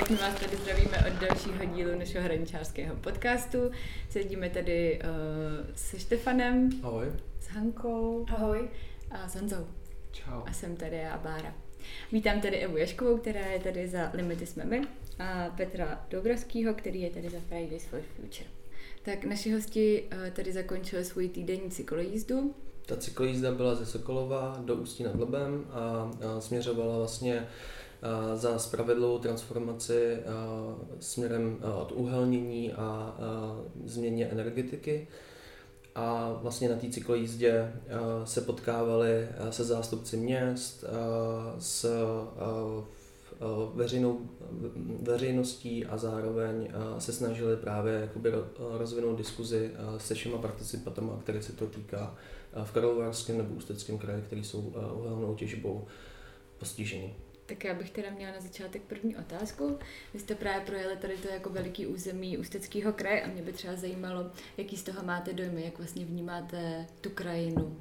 tak my vás tady zdravíme od dalšího dílu našeho hraničářského podcastu. Sedíme tady uh, se Štefanem. Ahoj. S Hankou. Ahoj. A s Honzou. Čau. A jsem tady já, Bára. Vítám tady Evu Jaškovou, která je tady za Limity jsme my, a Petra Dobrovského, který je tady za Fridays for Future. Tak naši hosti uh, tady zakončili svůj týdenní cyklojízdu. Ta cyklojízda byla ze Sokolova do Ústí nad Labem a, a směřovala vlastně za spravedlivou transformaci směrem od uhelnění a, změně energetiky. A vlastně na té cyklojízdě se potkávali se zástupci měst, s veřejnou, veřejností a zároveň se snažili právě jakoby rozvinout diskuzi se všema participatama, které se to týká v Karlovarském nebo Ústeckém kraji, který jsou uhelnou těžbou postiženi. Tak já bych teda měla na začátek první otázku. Vy jste právě projeli tady to jako veliký území Ústeckého kraje a mě by třeba zajímalo, jaký z toho máte dojmy, jak vlastně vnímáte tu krajinu.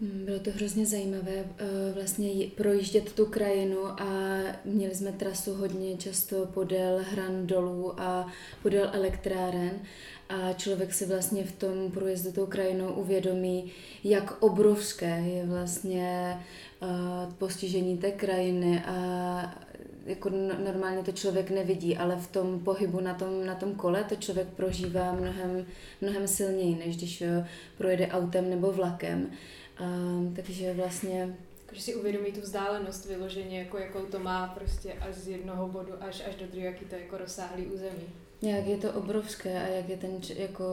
Hmm, bylo to hrozně zajímavé eh, vlastně projíždět tu krajinu a měli jsme trasu hodně často podél hran dolů a podél elektráren a člověk si vlastně v tom průjezdu tou krajinou uvědomí, jak obrovské je vlastně postižení té krajiny a jako normálně to člověk nevidí, ale v tom pohybu na tom, na tom kole to člověk prožívá mnohem, mnohem silněji, než když uh, projede autem nebo vlakem. Uh, takže vlastně že si uvědomí tu vzdálenost vyloženě, jako jakou to má prostě až z jednoho bodu až, až do druhého, jaký to jako rozsáhlý území. Jak je to obrovské a jak je ten jako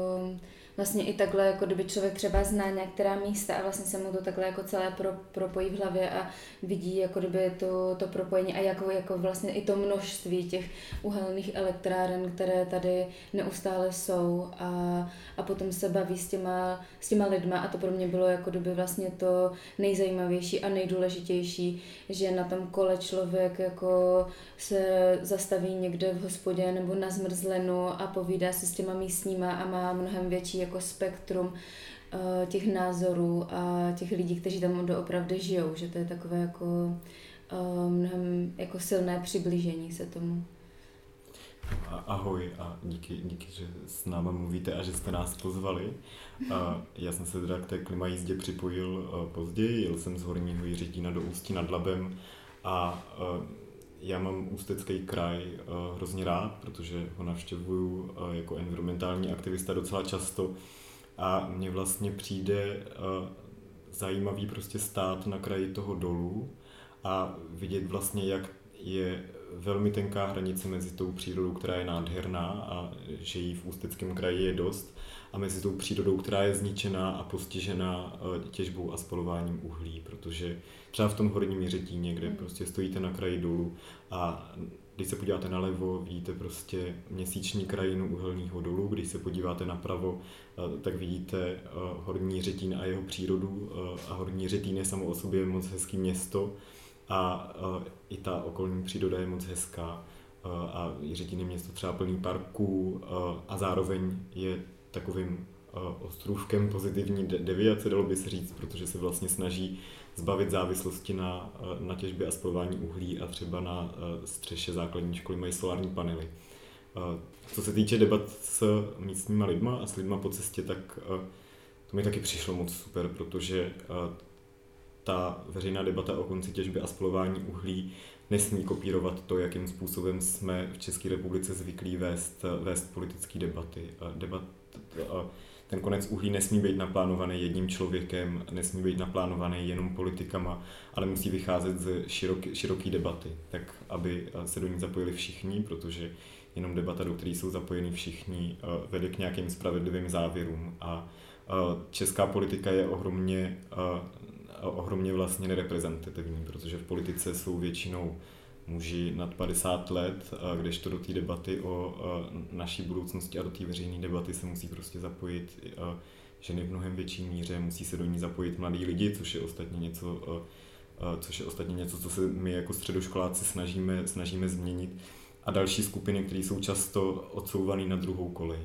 vlastně i takhle, jako kdyby člověk třeba zná některá místa a vlastně se mu to takhle jako celé pro, propojí v hlavě a vidí jako kdyby to, to propojení a jako, jako vlastně i to množství těch uhelných elektráren, které tady neustále jsou a, a potom se baví s těma, s těma lidma a to pro mě bylo jako kdyby vlastně to nejzajímavější a nejdůležitější, že na tom kole člověk jako se zastaví někde v hospodě nebo na zmrzlenu a povídá si s těma místníma a má mnohem větší jako spektrum uh, těch názorů a těch lidí, kteří tam doopravdy žijou, že to je takové jako uh, mnohem jako silné přiblížení se tomu. Ahoj a díky, díky, že s námi mluvíte a že jste nás pozvali. A já jsem se teda k té klimajízdě připojil později, jel jsem z Horního Jiřetína do Ústí nad Labem a já mám Ústecký kraj uh, hrozně rád, protože ho navštěvuju uh, jako environmentální aktivista docela často. A mně vlastně přijde uh, zajímavý prostě stát na kraji toho dolu a vidět vlastně, jak je velmi tenká hranice mezi tou přírodou, která je nádherná a že jí v Ústeckém kraji je dost a mezi tou přírodou, která je zničená a postižená těžbou a spalováním uhlí, protože třeba v tom horním Jiřetíně, kde hmm. prostě stojíte na kraji dolu a když se podíváte nalevo, vidíte prostě měsíční krajinu uhelného dolu, když se podíváte napravo, eh, tak vidíte eh, Horní Řetín a jeho přírodu eh, a Horní Řetín je samo o sobě moc hezký město a i ta okolní příroda je moc hezká a Jiřetín je město třeba plný parků a zároveň je takovým ostrůvkem pozitivní deviace, dalo by se říct, protože se vlastně snaží zbavit závislosti na, eh, na těžbě a spojování uhlí a třeba na eh, střeše základní školy mají solární panely. Eh, co se týče debat s místníma lidma a s lidma po cestě, tak to mi taky přišlo moc super, protože ta veřejná debata o konci těžby a spalování uhlí nesmí kopírovat to, jakým způsobem jsme v České republice zvyklí vést, vést politické debaty. Debat, ten konec uhlí nesmí být naplánovaný jedním člověkem, nesmí být naplánovaný jenom politikama, ale musí vycházet z široký, široký debaty, tak aby eh, se do ní zapojili všichni, protože jenom debata, do které jsou zapojeni všichni, eh, vede k nějakým spravedlivým závěrům. A eh, česká politika je ohromně, ohromně vlastně nereprezentativní, protože v politice jsou většinou muži nad 50 let, kdežto do té debaty o naší budoucnosti a do té veřejné debaty se musí prostě zapojit ženy v mnohem větší míře, musí se do ní zapojit mladí lidi, což je ostatně něco, což je ostatně něco, co se my jako středoškoláci snažíme, snažíme změnit. A další skupiny, které jsou často odsouvané na druhou kolej.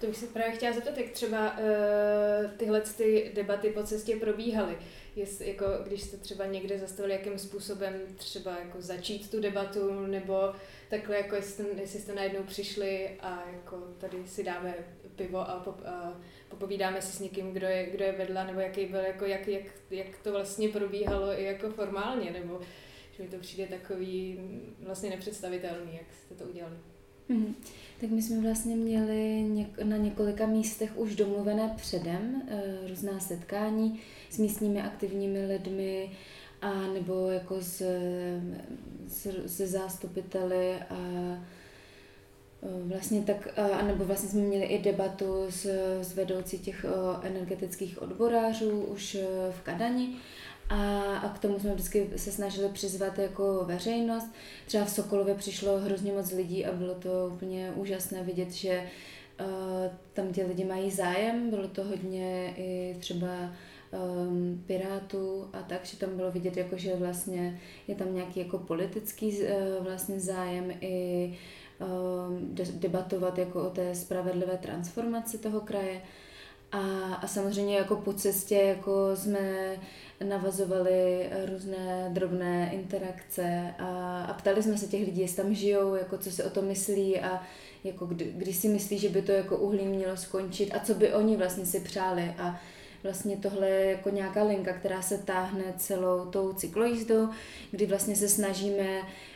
To bych se právě chtěla zeptat, jak třeba uh, tyhle ty debaty po cestě probíhaly. Jest, jako, když jste třeba někde zastavili, jakým způsobem třeba jako začít tu debatu, nebo takhle, jako jestli, jestli jste najednou přišli a jako tady si dáme pivo a, pop, a popovídáme si s někým, kdo je, kdo je vedla, nebo jaký byl, jako jak, jak, jak to vlastně probíhalo i jako formálně, nebo že mi to přijde takový vlastně nepředstavitelný, jak jste to udělali. Mm-hmm. Tak my jsme vlastně měli něk- na několika místech už domluvené předem e, různá setkání s místními aktivními lidmi a nebo jako s, s, se zástupiteli a Vlastně tak, a nebo vlastně jsme měli i debatu s, s vedoucí těch energetických odborářů už e, v Kadani a, a k tomu jsme vždycky se snažili přizvat jako veřejnost. Třeba v Sokolově přišlo hrozně moc lidí a bylo to úplně úžasné vidět, že uh, tam ti lidi mají zájem. Bylo to hodně i třeba um, pirátů a tak, že tam bylo vidět, jako, že vlastně je tam nějaký jako politický uh, vlastně zájem i um, debatovat jako o té spravedlivé transformaci toho kraje. A, a samozřejmě jako po cestě jako jsme navazovali různé drobné interakce a, a ptali jsme se těch lidí, jestli tam žijou, jako co si o tom myslí a jako kdy, kdy si myslí, že by to jako uhlí mělo skončit a co by oni vlastně si přáli a vlastně tohle jako nějaká linka, která se táhne celou tou cyklojízdou, kdy vlastně se snažíme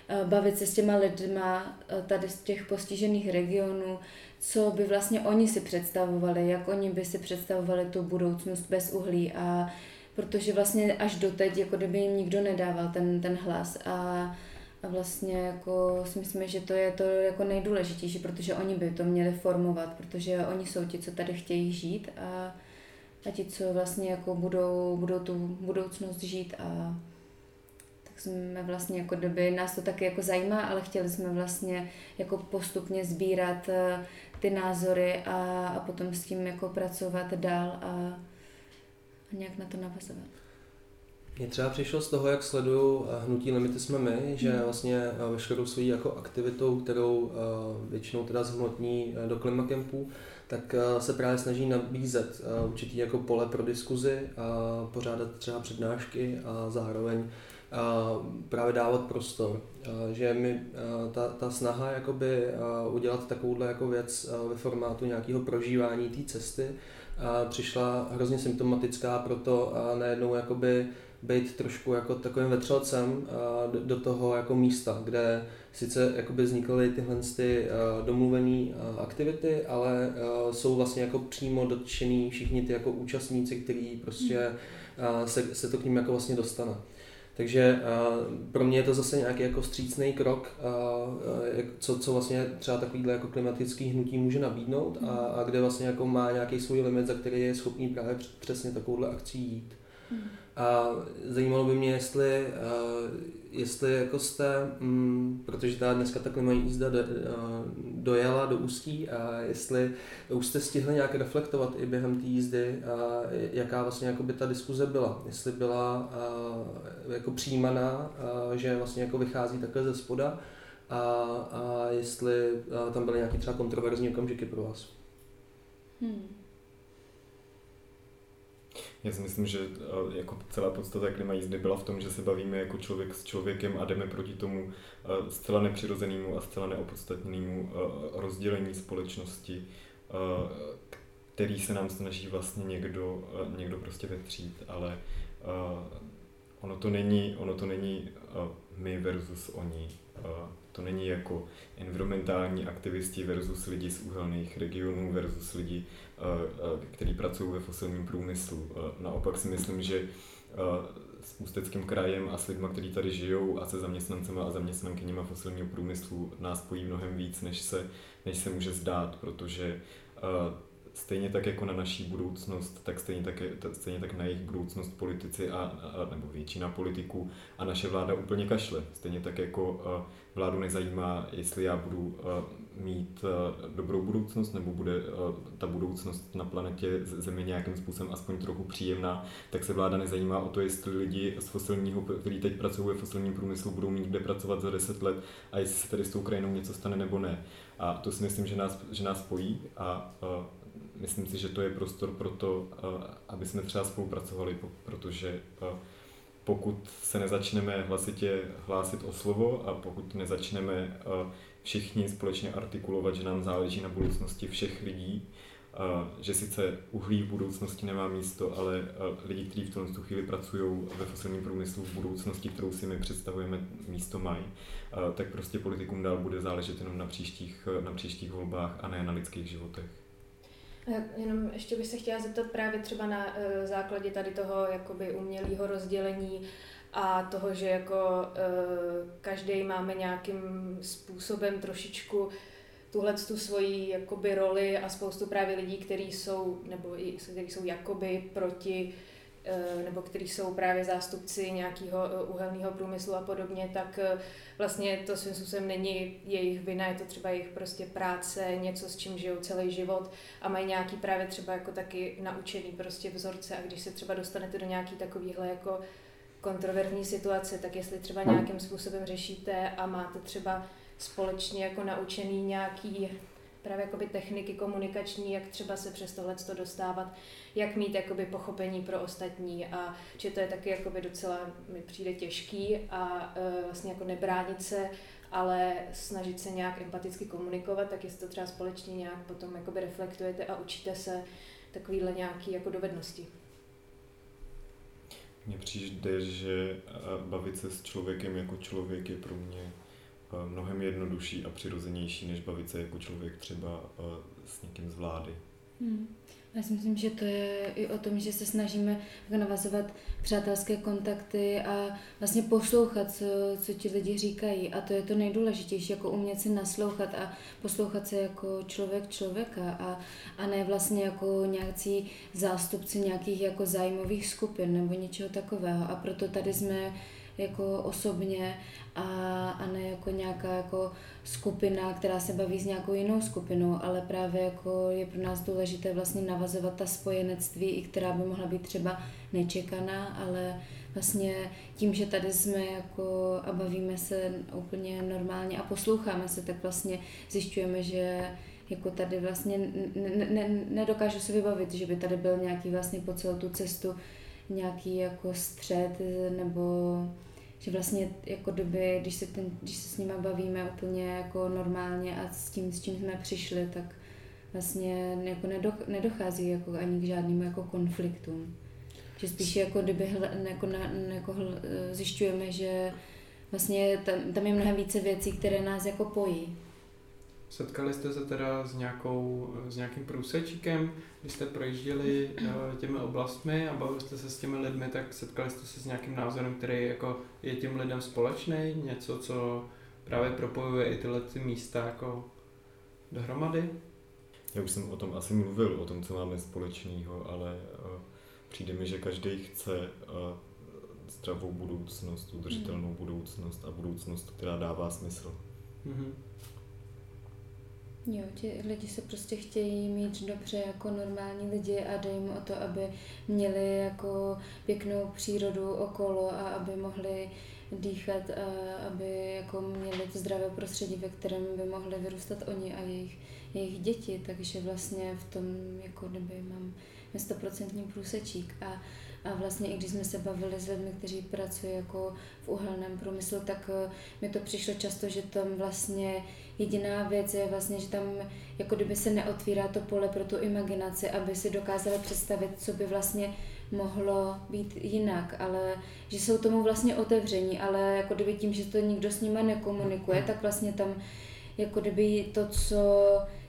eh, bavit se s těma lidma eh, tady z těch postižených regionů, co by vlastně oni si představovali, jak oni by si představovali tu budoucnost bez uhlí. A protože vlastně až doteď, jako kdyby jim nikdo nedával ten, ten hlas. A, a vlastně jako si myslím, že to je to jako nejdůležitější, protože oni by to měli formovat, protože oni jsou ti, co tady chtějí žít. A, a ti, co vlastně jako budou, budou tu budoucnost žít a tak jsme vlastně jako doby, nás to taky jako zajímá, ale chtěli jsme vlastně jako postupně sbírat eh, ty názory a, a potom s tím jako pracovat dál a, a nějak na to navazovat. Mně třeba přišlo z toho, jak sleduju eh, hnutí Limity jsme my, že hmm. vlastně eh, veškerou svojí jako aktivitou, kterou eh, většinou teda zhmotní do klimakempů, tak se právě snaží nabízet určitý jako pole pro diskuzi a pořádat třeba přednášky a zároveň právě dávat prostor. Že mi ta, ta snaha jakoby udělat takovouhle jako věc ve formátu nějakého prožívání té cesty, a přišla hrozně symptomatická pro to a najednou jakoby být trošku jako takovým vetřelcem do, do toho jako místa, kde sice jakoby vznikaly tyhle ty domluvené aktivity, ale jsou vlastně jako přímo dotčený všichni ty jako účastníci, kteří prostě se, se to k ním jako vlastně dostane. Takže pro mě je to zase nějaký jako střícný krok, co, co vlastně třeba takovýhle jako klimatický hnutí může nabídnout a, a kde vlastně jako má nějaký svůj limit, za který je schopný právě přesně takovouhle akcí jít. A zajímalo by mě, jestli, uh, jestli jako jste, um, protože ta dneska ta klimají jízda do, uh, dojela do Ústí a jestli už jste stihli nějak reflektovat i během té jízdy, uh, jaká vlastně jako by ta diskuze byla. Jestli byla uh, jako přijímaná, uh, že vlastně jako vychází takhle ze spoda a, a jestli uh, tam byly nějaké třeba kontroverzní okamžiky pro vás. Hmm. Já si myslím, že eh, jako celá podstata klima jízdy byla v tom, že se bavíme jako člověk s člověkem a jdeme proti tomu eh, zcela nepřirozenému a zcela neopodstatněnému eh, rozdělení společnosti, který se nám snaží vlastně někdo, někdo prostě vetřít, ale ono to není, ono to není my versus oni. To není jako environmentální aktivisti versus lidi z uhelných regionů versus lidi, kteří pracují ve fosilním průmyslu. Naopak si myslím, že s Ústeckým krajem a s lidmi, kteří tady žijou a se zaměstnancemi a zaměstnankyněma fosilního průmyslu nás spojí mnohem víc, než se, než se může zdát, protože stejně tak jako na naší budoucnost, tak stejně tak, stejně tak na jejich budoucnost politici a, a, nebo většina politiků a naše vláda úplně kašle. Stejně tak jako vládu nezajímá, jestli já budu mít dobrou budoucnost nebo bude ta budoucnost na planetě Zemi nějakým způsobem aspoň trochu příjemná, tak se vláda nezajímá o to, jestli lidi z fosilního, kteří teď pracují ve fosilním průmyslu, budou mít kde pracovat za 10 let a jestli se tady s tou krajinou něco stane nebo ne. A to si myslím, že nás, že nás spojí a, a myslím si, že to je prostor pro to, aby jsme třeba spolupracovali, protože pokud se nezačneme hlasitě hlásit o slovo a pokud nezačneme všichni společně artikulovat, že nám záleží na budoucnosti všech lidí, že sice uhlí v budoucnosti nemá místo, ale lidi, kteří v tomto chvíli pracují ve fosilním průmyslu v budoucnosti, kterou si my představujeme, místo mají, tak prostě politikům dál bude záležet jenom na příštích, na příštích volbách a ne na lidských životech. Jenom ještě bych se chtěla zeptat právě třeba na e, základě tady toho jakoby umělého rozdělení a toho, že jako e, každý máme nějakým způsobem trošičku tuhle tu svoji jakoby roli a spoustu právě lidí, kteří jsou, nebo i, kteří jsou jakoby proti eh, nebo kteří jsou právě zástupci nějakého eh, uhelného průmyslu a podobně, tak eh, vlastně to svým způsobem není jejich vina, je to třeba jejich prostě práce, něco, s čím žijou celý život a mají nějaký právě třeba jako taky naučený prostě vzorce. A když se třeba dostanete do nějaký takovýhle jako kontroverzní situace, tak jestli třeba nějakým způsobem řešíte a máte třeba společně jako naučený nějaký právě jakoby techniky komunikační, jak třeba se přes tohle dostávat, jak mít jakoby pochopení pro ostatní a že to je taky jakoby docela mi přijde těžký a e, vlastně jako nebránit se, ale snažit se nějak empaticky komunikovat, tak jestli to třeba společně nějak potom jakoby reflektujete a učíte se takovýhle nějaký jako dovednosti. Mně přijde, že bavit se s člověkem jako člověk je pro mě mnohem jednodušší a přirozenější, než bavit se jako člověk třeba eh, s někým z vlády. Hmm. Já si myslím, že to je i o tom, že se snažíme navazovat přátelské kontakty a vlastně poslouchat, co, co ti lidi říkají. A to je to nejdůležitější, jako umět si naslouchat a poslouchat se jako člověk člověka a, a ne vlastně jako nějaký zástupci nějakých jako zájmových skupin nebo něčeho takového. A proto tady jsme jako osobně a, a ne jako nějaká jako skupina, která se baví s nějakou jinou skupinou, ale právě jako je pro nás důležité vlastně navazovat ta spojenectví, i která by mohla být třeba nečekaná, ale vlastně tím, že tady jsme jako a bavíme se úplně normálně a posloucháme se, tak vlastně zjišťujeme, že jako tady vlastně ne, ne, nedokážu si vybavit, že by tady byl nějaký vlastně po celou tu cestu nějaký jako střed nebo že vlastně jako doby, když se, ten, když se s nimi bavíme úplně jako normálně a s tím, s čím jsme přišli, tak vlastně jako nedochází jako ani k žádným jako konfliktům. Že spíš jako kdyby hl, jako, na, jako hl, zjišťujeme, že vlastně tam, tam je mnohem více věcí, které nás jako pojí. Setkali jste se teda s, nějakou, s nějakým průsečíkem, když jste projížděli eh, těmi oblastmi a bavili jste se s těmi lidmi, tak setkali jste se s nějakým názorem, který jako je těm lidem společný, něco, co právě propojuje i tyhle ty místa jako dohromady? Já už jsem o tom asi mluvil, o tom, co máme společného, ale uh, přijde mi, že každý chce uh, zdravou budoucnost, udržitelnou mm. budoucnost a budoucnost, která dává smysl. Mm-hmm. Jo, ti lidi se prostě chtějí mít dobře jako normální lidi a dej jim o to, aby měli jako pěknou přírodu okolo a aby mohli dýchat a aby jako měli to zdravé prostředí, ve kterém by mohli vyrůstat oni a jejich, jejich děti, takže vlastně v tom jako kdyby mám stoprocentní průsečík. A a vlastně i když jsme se bavili s lidmi, kteří pracují jako v uhelném průmyslu, tak mi to přišlo často, že tam vlastně jediná věc je vlastně, že tam jako kdyby se neotvírá to pole pro tu imaginaci, aby si dokázali představit, co by vlastně mohlo být jinak, ale že jsou tomu vlastně otevření, ale jako kdyby tím, že to nikdo s nimi nekomunikuje, tak vlastně tam jako kdyby to, co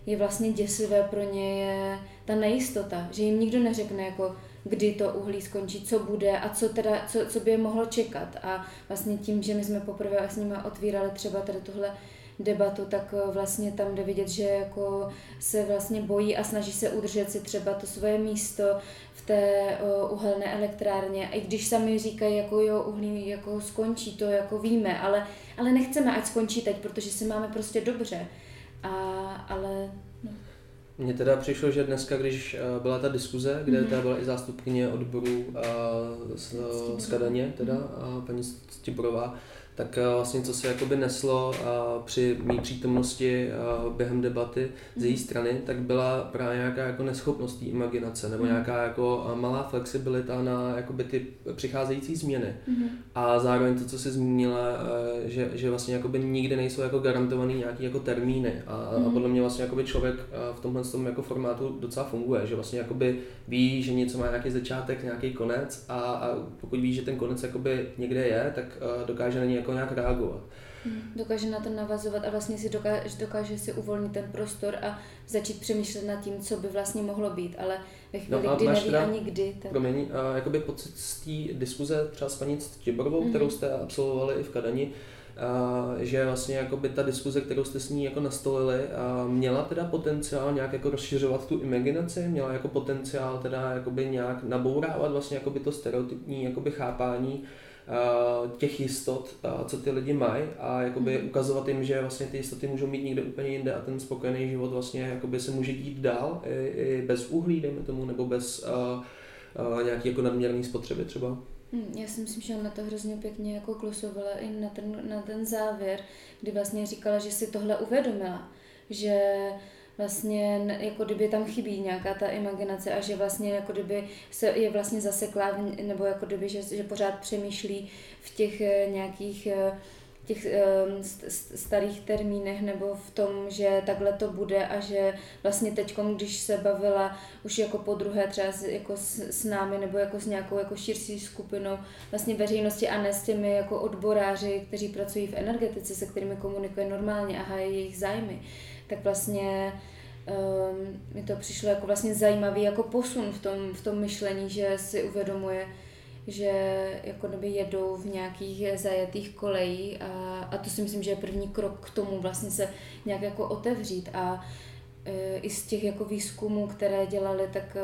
je vlastně děsivé pro ně, je ta nejistota, že jim nikdo neřekne jako kdy to uhlí skončí, co bude a co, teda, co, co by je mohlo čekat. A vlastně tím, že my jsme poprvé s nimi otvírali třeba tady tohle debatu, tak eh, vlastně tam jde vidět, že jako se vlastně bojí a snaží se udržet si třeba to svoje místo v té uh, uhelné elektrárně. I když sami říkají, jako jo, uhlí jako skončí, to jako víme, ale, ale nechceme, ať skončí teď, protože se máme prostě dobře. A, ale mně teda přišlo, že dneska, když eh, byla ta diskuze, kde mm-hmm. teda byla i zástupkyně odboru z, z Kadaně, teda a paní Stiborová, tak uh, vlastně co se jakoby neslo uh, při mý přítomnosti uh, během debaty z její strany, tak byla právě nějaká jako neschopnost té imaginace nebo nějaká jako malá flexibilita na jakoby ty přicházející změny. A zároveň to, co se zmínila, že, že vlastně jakoby nikdy nejsou jako garantovaný nějaký jako termíny. A, a podle mě vlastně jakoby člověk v tomhle tom jako formátu docela funguje, že vlastně jakoby ví, že něco má nějaký začátek, nějaký konec. A, a pokud ví, že ten konec jakoby někde je, tak dokáže na něj jako nějak reagovat. Hmm. Dokáže na to navazovat a vlastně si dokáže, dokáže si uvolnit ten prostor a začít přemýšlet nad tím, co by vlastně mohlo být, ale ve chvíli, no kdy neví teda, ani kdy. Tak... Promiň, uh, jakoby pocit z té diskuze třeba s paní Tiborovou, mm-hmm. kterou jste absolvovali i v Kadani, uh, že vlastně jakoby ta diskuze, kterou jste s ní jako nastolili, uh, měla teda potenciál nějak jako rozšiřovat tu imaginaci, měla jako potenciál teda jakoby nějak nabourávat vlastně jakoby to stereotypní jakoby chápání těch jistot, eh, co ty lidi mají a jakoby mm. ukazovat jim, že vlastně ty jistoty můžou mít někde úplně jinde a ten spokojený život vlastně jakoby se může dít dál i, i bez uhlí, dejme tomu, nebo bez uh, uh, nějaký jako nadměrný spotřeby třeba. Hmm, já si myslím, že ona to hrozně pěkně jako klosovala i na ten, na ten závěr, kdy vlastně říkala, že si tohle uvědomila, že vlastně jako kdyby tam chybí nějaká ta imaginace a že vlastně jako kdyby se je vlastně zaseklá nebo jako kdyby, že, že pořád přemýšlí v těch eh, nějakých eh, těch um, starých termínech nebo v tom, že takhle to bude a že vlastně teď, když se bavila už jako po druhé třeba s, jako s, s námi nebo jako s nějakou jako širší skupinou vlastně veřejnosti a ne s těmi jako odboráři, kteří pracují v energetice, se kterými komunikuje normálně a hájí jejich zájmy, tak vlastně um, mi to přišlo jako vlastně zajímavý jako posun v tom, v tom myšlení, že si uvědomuje, že jako kdyby jedou v nějakých zajetých kolejí a, a to si myslím, že je první krok k tomu vlastně se nějak jako otevřít. A e, i z těch jako výzkumů, které dělali, tak e,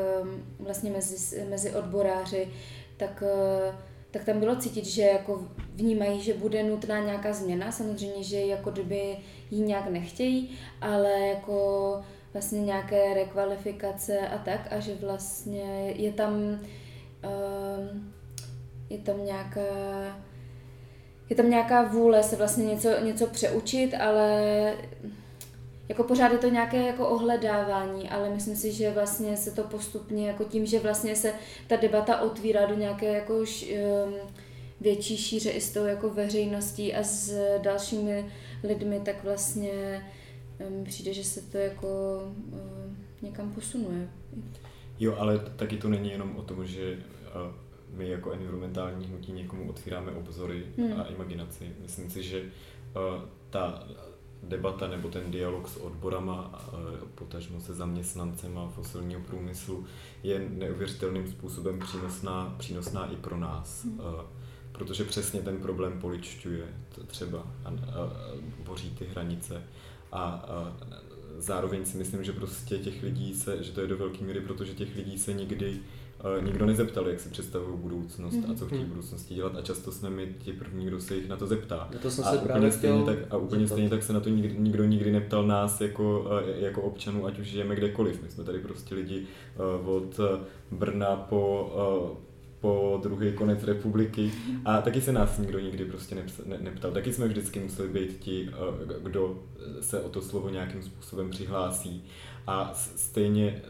vlastně mezi, mezi odboráři, tak e, tak tam bylo cítit, že jako vnímají, že bude nutná nějaká změna, samozřejmě, že jako kdyby ji nějak nechtějí, ale jako vlastně nějaké rekvalifikace a tak. A že vlastně je tam um, je tam nějaká je tam nějaká vůle se vlastně něco, něco přeučit, ale jako pořád je to nějaké jako ohledávání, ale myslím si, že vlastně se to postupně jako tím, že vlastně se ta debata otvírá do nějaké jako š, um, větší šíře i s tou jako veřejností a s dalšími lidmi, tak vlastně mi přijde, že se to jako uh, někam posunuje. Jo, ale taky to není jenom o tom, že uh, my jako environmentální hnutí někomu otvíráme obzory hmm. a imaginaci. Myslím si, že uh, ta debata nebo ten dialog s odborama, uh, potažmo se zaměstnancema fosilního průmyslu, je neuvěřitelným způsobem přínosná, přínosná i pro nás. Hmm. Uh, protože přesně ten problém poličťuje třeba a, a, a boří ty hranice a, a zároveň si myslím, že prostě těch lidí se, že to je do velké míry, protože těch lidí se nikdy nikdo nezeptal, jak si představují budoucnost a co chtějí v mhm. budoucnosti dělat a často jsme my ti první, kdo se jich na to zeptá. Na to jsem a se úplně stejně tak, a úplně stejně tak se na to nikdy, nikdo nikdy neptal nás jako, uh, jako občanů, ať už žijeme kdekoliv. My jsme tady prostě lidi uh, od Brna po po druhý konec republiky a taky se nás nikdo nikdy prostě neptal. Taky jsme vždycky museli být ti, eh, kdo se o to slovo nějakým způsobem přihlásí. A stejně,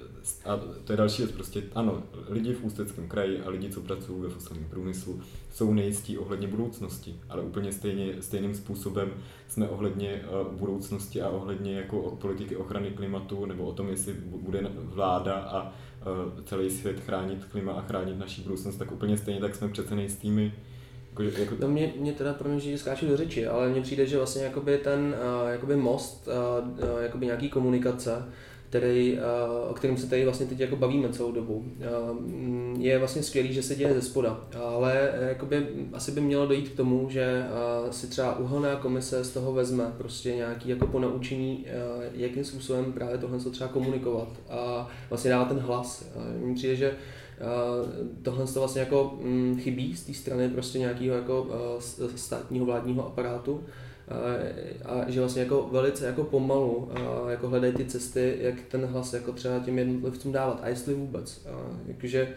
a to je další věc, prostě ano, lidi v Ústeckém kraji a lidi, co pracují ve fosilním průmyslu, jsou nejistí ohledně budoucnosti, ale úplně stejně, stejným způsobem jsme ohledně eh, budoucnosti a ohledně jako politiky ochrany klimatu nebo o tom, jestli bude vláda a Eh, celý svět chránit klima a chránit naší budoucnost, tak úplně stejně tak jsme přece nejistými. Jako, jako... No mě, mě teda pro mě, že skáču do řeči, ale mně přijde, že vlastně jakoby ten uh, jakoby most, jakoby nějaký komunikace, který, o kterém se tady vlastně teď jako bavíme celou dobu. Je vlastně skvělý, že se děje ze spoda, ale jakoby asi by mělo dojít k tomu, že si třeba uhelná komise z toho vezme prostě nějaký jako ponaučení, jakým způsobem právě tohle se třeba komunikovat a vlastně dává ten hlas. Mně přijde, že tohle to vlastně jako mm, chybí z té strany prostě nějakého jako státního vládního aparátu a že vlastně jako velice jako pomalu jako hledají ty cesty, jak ten hlas jako třeba těm jednotlivcům dávat a jestli vůbec. A jakože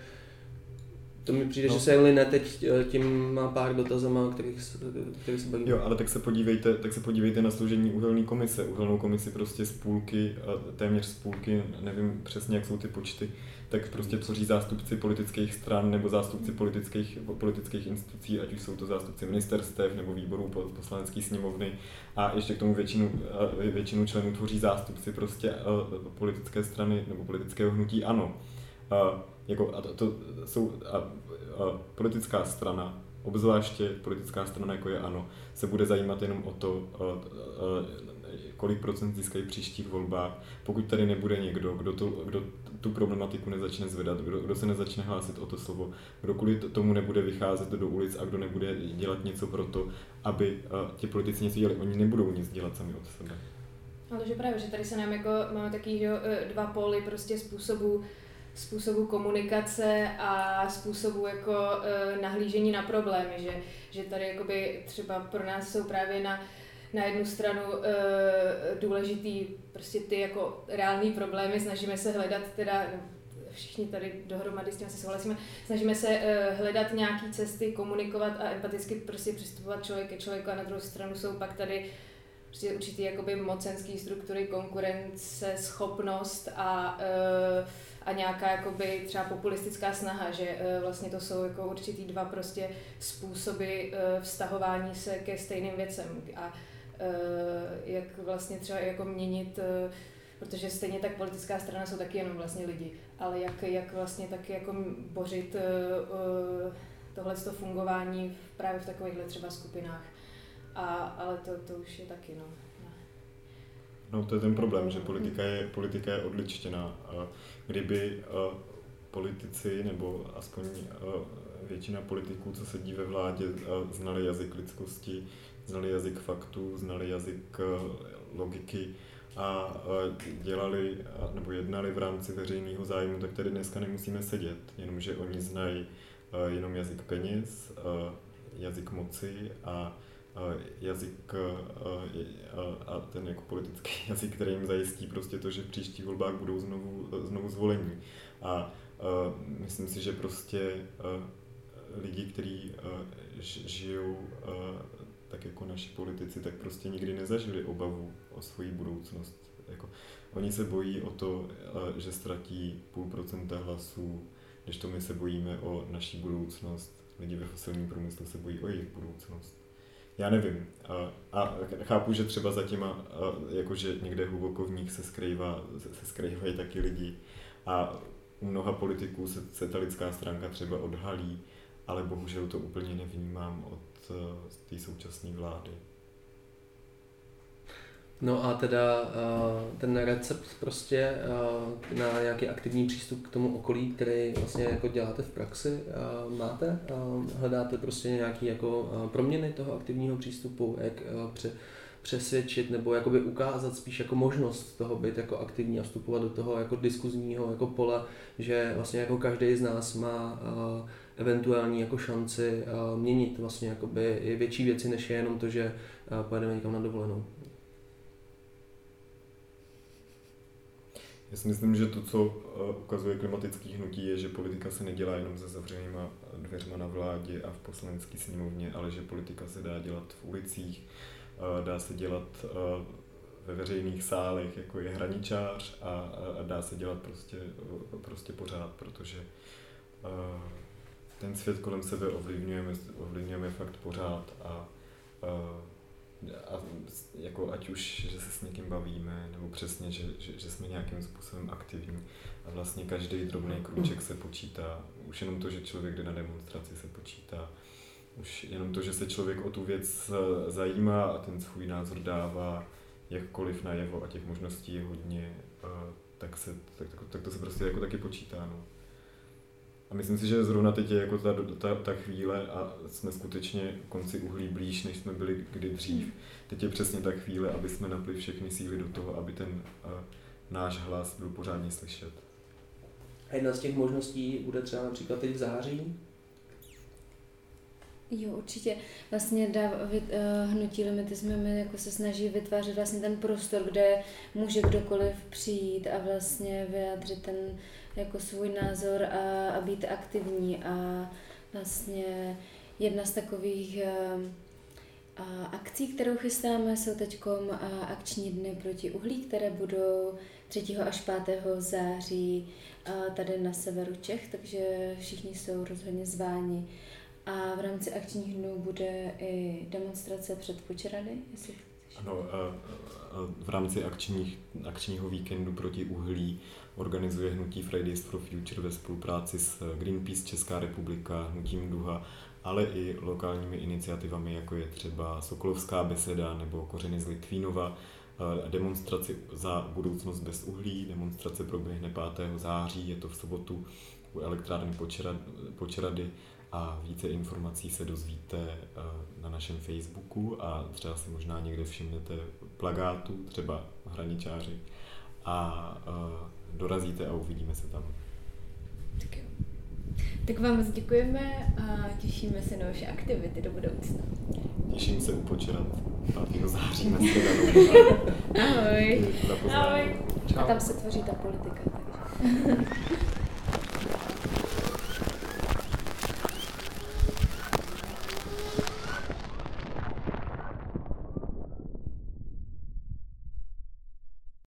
To mi přijde, No. že se line teď eh, tím má pár dotazama, kterých, se- kterých se bavíme. Jo, ale tak se podívejte, tak se podívejte na složení uhelné komise. Uhelnou komisi prostě z půlky, téměř z půlky, nevím přesně, jak jsou ty počty, tak prostě tvoří zástupci politických stran nebo zástupci politických, politických institucí, ať už jsou to zástupci ministerstev nebo výborů po- poslanecké sněmovny a ještě k tomu většinu, většinu členů tvoří zástupci prostě a, politické strany nebo politického hnutí ANO. A, jako, a to, to jsou a, a, politická strana, obzvláště politická strana jako je ANO, se bude zajímat jenom o to, a, a, kolik procent získají příštích volbách, pokud tady nebude někdo, kdo, to, kdo tu problematiku nezačne zvedat, kdo, kdo se nezačne hlásit o to slovo, kdo kvůli tomu nebude vycházet do ulic a kdo nebude dělat něco pro to, aby a, ti politici něco dělali. Oni nebudou nic dělat sami od sebe. Ale že právě, že tady se nám jako, máme taky že, e, dva póly prostě způsobu, způsobu komunikace a způsobu jako e, nahlížení na problémy, že, že tady jakoby třeba pro nás jsou právě na, na jednu stranu e, důležitý prostě ty jako reální problémy, snažíme se hledat teda, no, všichni tady dohromady s tím se souhlasíme, snažíme se e, hledat nějaké cesty, komunikovat a empaticky prostě přistupovat člověk ke člověku a na druhou stranu jsou pak tady prostě určitý jakoby mocenský struktury, konkurence, schopnost a, eh, a nějaká jakoby třeba populistická snaha, že eh, vlastně to jsou jako určitý dva prostě způsoby eh, vztahování se ke stejným věcem a eh, jak vlastně třeba jako měnit protože stejně tak politická strana jsou taky jenom vlastně lidi, ale jak, jak vlastně taky jako bořit tohle fungování právě v takovýchhle třeba skupinách. A, ale to, to už je taky, no. No to je ten problém, že politika je, politika je odličtěná. Kdyby a, politici nebo aspoň a, většina politiků, co sedí ve vládě, a, znali jazyk lidskosti, znali jazyk faktů, znali jazyk logiky a dělali nebo jednali v rámci veřejného zájmu, tak tady dneska nemusíme sedět, jenomže oni znají jenom jazyk peněz, jazyk moci a jazyk a, a, a ten jako politický jazyk, který jim zajistí prostě to, že v příštích volbách budou znovu, znovu zvolení. A, myslím si, že prostě lidi, kteří žijou tak jako naši politici, tak prostě nikdy nezažili obavu o svoji budoucnost. Jako, oni se bojí o to, že ztratí půl procenta hlasů, když to my se bojíme o naší budoucnost. Lidi ve fosilním průmyslu se bojí o jejich budoucnost. Já nevím. A, a chápu, že třeba za těma, a, jakože někde hluboko v nich se, skrývá, se, se skrývají taky lidi. A u mnoha politiků se, se ta lidská stránka třeba odhalí, ale bohužel to úplně nevnímám od eh, té současné vlády. No a teda uh, ten recept prostě uh, na nějaký aktivní přístup k tomu okolí, který vlastně jako děláte v praxi, uh, máte? Hledáte prostě nějaký jako proměny toho aktivního přístupu, jak pře, přesvědčit nebo jakoby ukázat spíš jako možnost toho být jako aktivní a vstupovat do toho jako diskuzního jako pole, že vlastně jako každý z nás má eventuální jako šanci měnit vlastně jakoby větší věci, než je jenom to, že pojedeme někam na dovolenou. Já si myslím, že to, co eh, ukazuje klimatický hnutí, je, že politika se nedělá jenom se zavřenýma dveřma na vládě a v poslanecké sněmovně, ale že politika se dá dělat v ulicích, eh, dá se dělat eh, ve veřejných sálech, jako je hraničář a, dá se dělat prostě, prostě pořád, protože eh, ten svět kolem sebe ovlivňujeme, ovlivňujeme fakt pořád a, a a jako ať už, že se s někým bavíme, nebo přesně, že, že, že jsme nějakým způsobem aktivní. A vlastně každý drobný krůček se počítá. Už jenom to, že člověk jde na demonstraci, se počítá. Už jenom to, že se člověk o tu věc zajímá a ten svůj názor dává jakkoliv najevo a těch možností je hodně, eh, tak, se, tak, tak, tak to se prostě jako taky počítá. No. A myslím si, že zrovna teď je jako ta, ta, ta chvíle a jsme skutečně konci uhlí blíž, než jsme byli kdy dřív. Teď je přesně ta chvíle, aby jsme napli všechny síly do toho, aby ten uh, náš hlas byl pořádně slyšet. A jedna z těch možností bude třeba například teď v září. Jo, určitě. Vlastně dá, vy, uh, hnutí limity jsme my jako se snaží vytvářet vlastně ten prostor, kde může kdokoliv přijít a vlastně vyjádřit ten jako svůj názor a, a být aktivní a vlastně jedna z takových a akcí, kterou chystáme, jsou teď akční dny proti uhlí, které budou 3. až 5. září tady na severu Čech, takže všichni jsou rozhodně zváni. A v rámci akčních dnů bude i demonstrace před Počerady, jestli ano, v rámci akčních, akčního víkendu proti uhlí organizuje hnutí Fridays for Future ve spolupráci s Greenpeace Česká republika, hnutím Duha, ale i lokálními iniciativami, jako je třeba Sokolovská beseda nebo Kořeny z Litvínova, demonstraci za budoucnost bez uhlí. Demonstrace proběhne 5. září, je to v sobotu u elektrárny Počerady a více informací se dozvíte eh, na našem Facebooku a třeba si možná někde všimnete plagátu, třeba hraničáři a eh, dorazíte a uvidíme se tam. Tak jo. Tak vám moc děkujeme a těšíme se na vaše aktivity do budoucna. Těším se upočerat 5. září na Ahoj. Ahoj. A tam se tvoří ta politika. Takže.